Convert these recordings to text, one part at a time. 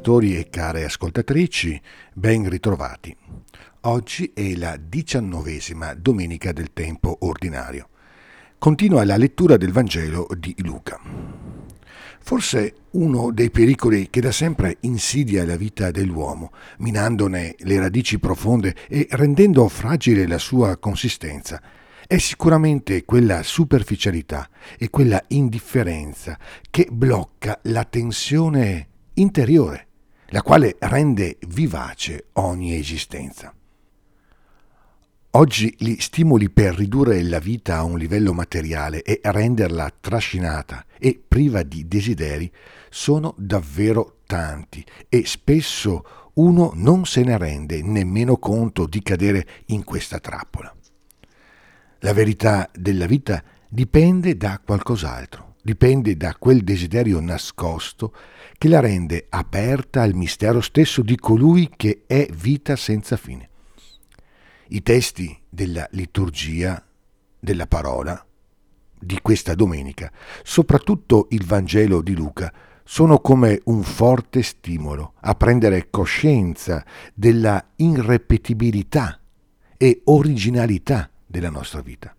ascoltatori e care ascoltatrici, ben ritrovati. Oggi è la diciannovesima domenica del tempo ordinario. Continua la lettura del Vangelo di Luca. Forse uno dei pericoli che da sempre insidia la vita dell'uomo, minandone le radici profonde e rendendo fragile la sua consistenza, è sicuramente quella superficialità e quella indifferenza che blocca la tensione interiore, la quale rende vivace ogni esistenza. Oggi gli stimoli per ridurre la vita a un livello materiale e renderla trascinata e priva di desideri sono davvero tanti e spesso uno non se ne rende nemmeno conto di cadere in questa trappola. La verità della vita dipende da qualcos'altro, dipende da quel desiderio nascosto che la rende aperta al mistero stesso di colui che è vita senza fine. I testi della liturgia della parola di questa domenica, soprattutto il Vangelo di Luca, sono come un forte stimolo a prendere coscienza della irrepetibilità e originalità della nostra vita.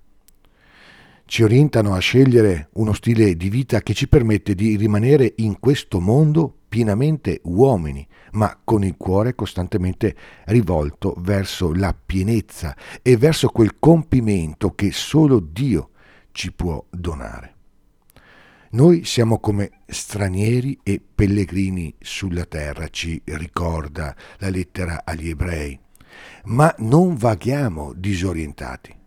Ci orientano a scegliere uno stile di vita che ci permette di rimanere in questo mondo pienamente uomini, ma con il cuore costantemente rivolto verso la pienezza e verso quel compimento che solo Dio ci può donare. Noi siamo come stranieri e pellegrini sulla terra, ci ricorda la lettera agli ebrei, ma non vaghiamo disorientati.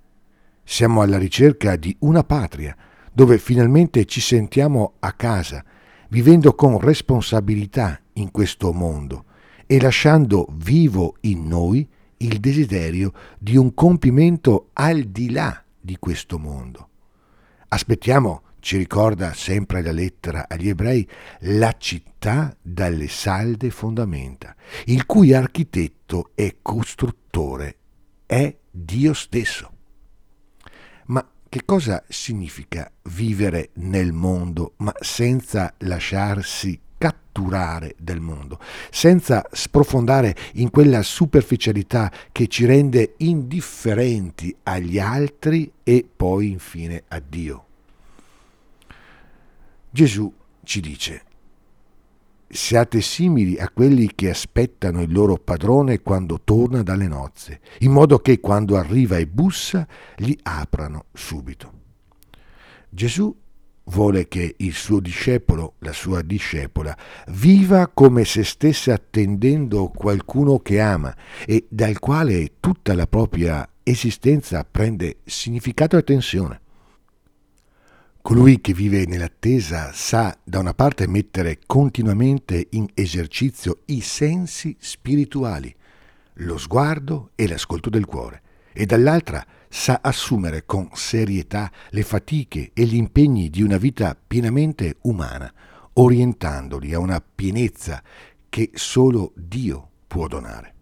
Siamo alla ricerca di una patria dove finalmente ci sentiamo a casa, vivendo con responsabilità in questo mondo e lasciando vivo in noi il desiderio di un compimento al di là di questo mondo. Aspettiamo, ci ricorda sempre la lettera agli ebrei, la città dalle salde fondamenta, il cui architetto e costruttore è Dio stesso. Che cosa significa vivere nel mondo ma senza lasciarsi catturare del mondo, senza sprofondare in quella superficialità che ci rende indifferenti agli altri e poi infine a Dio? Gesù ci dice, siate simili a quelli che aspettano il loro padrone quando torna dalle nozze, in modo che quando arriva e bussa gli aprano subito. Gesù vuole che il suo discepolo, la sua discepola, viva come se stesse attendendo qualcuno che ama e dal quale tutta la propria esistenza prende significato e tensione. Colui che vive nell'attesa sa da una parte mettere continuamente in esercizio i sensi spirituali, lo sguardo e l'ascolto del cuore, e dall'altra sa assumere con serietà le fatiche e gli impegni di una vita pienamente umana, orientandoli a una pienezza che solo Dio può donare.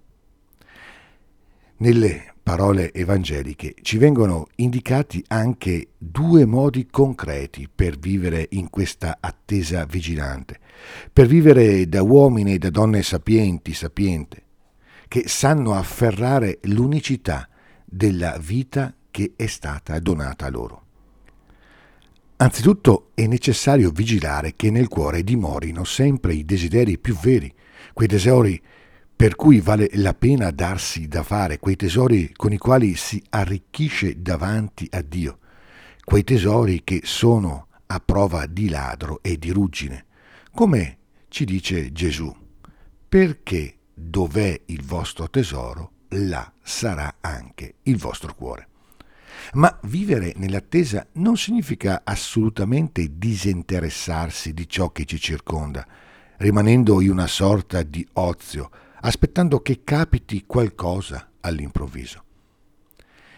Nelle parole evangeliche ci vengono indicati anche due modi concreti per vivere in questa attesa vigilante, per vivere da uomini e da donne sapienti, sapiente, che sanno afferrare l'unicità della vita che è stata donata loro. Anzitutto è necessario vigilare che nel cuore dimorino sempre i desideri più veri, quei tesori per cui vale la pena darsi da fare, quei tesori con i quali si arricchisce davanti a Dio, quei tesori che sono a prova di ladro e di ruggine, come ci dice Gesù, perché dov'è il vostro tesoro, là sarà anche il vostro cuore. Ma vivere nell'attesa non significa assolutamente disinteressarsi di ciò che ci circonda, rimanendo in una sorta di ozio, aspettando che capiti qualcosa all'improvviso.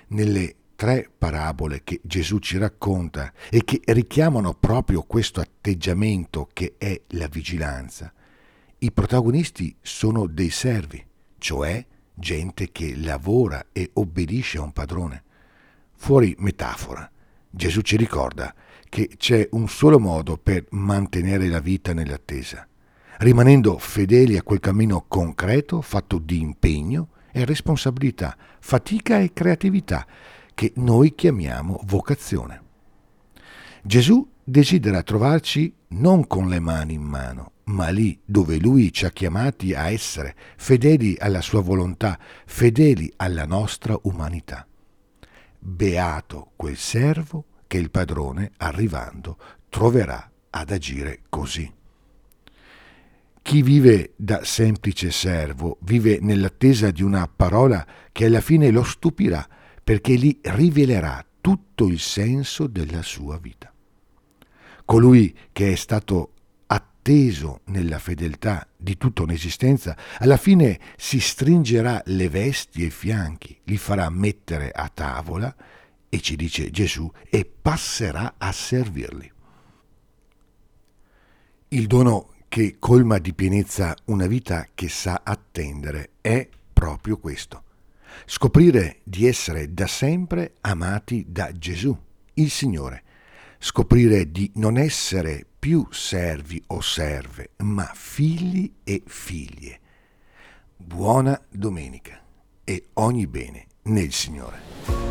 Nelle tre parabole che Gesù ci racconta e che richiamano proprio questo atteggiamento che è la vigilanza, i protagonisti sono dei servi, cioè gente che lavora e obbedisce a un padrone. Fuori metafora, Gesù ci ricorda che c'è un solo modo per mantenere la vita nell'attesa, rimanendo fedeli a quel cammino concreto fatto di impegno e responsabilità, fatica e creatività che noi chiamiamo vocazione. Gesù desidera trovarci non con le mani in mano, ma lì dove Lui ci ha chiamati a essere, fedeli alla sua volontà, fedeli alla nostra umanità. Beato quel servo che il padrone, arrivando, troverà ad agire così. Chi vive da semplice servo vive nell'attesa di una parola che alla fine lo stupirà perché gli rivelerà tutto il senso della sua vita. Colui che è stato atteso nella fedeltà di tutta un'esistenza, alla fine si stringerà le vesti e i fianchi, li farà mettere a tavola e ci dice Gesù e passerà a servirli. Il dono che colma di pienezza una vita che sa attendere è proprio questo. Scoprire di essere da sempre amati da Gesù, il Signore. Scoprire di non essere più servi o serve, ma figli e figlie. Buona domenica e ogni bene nel Signore.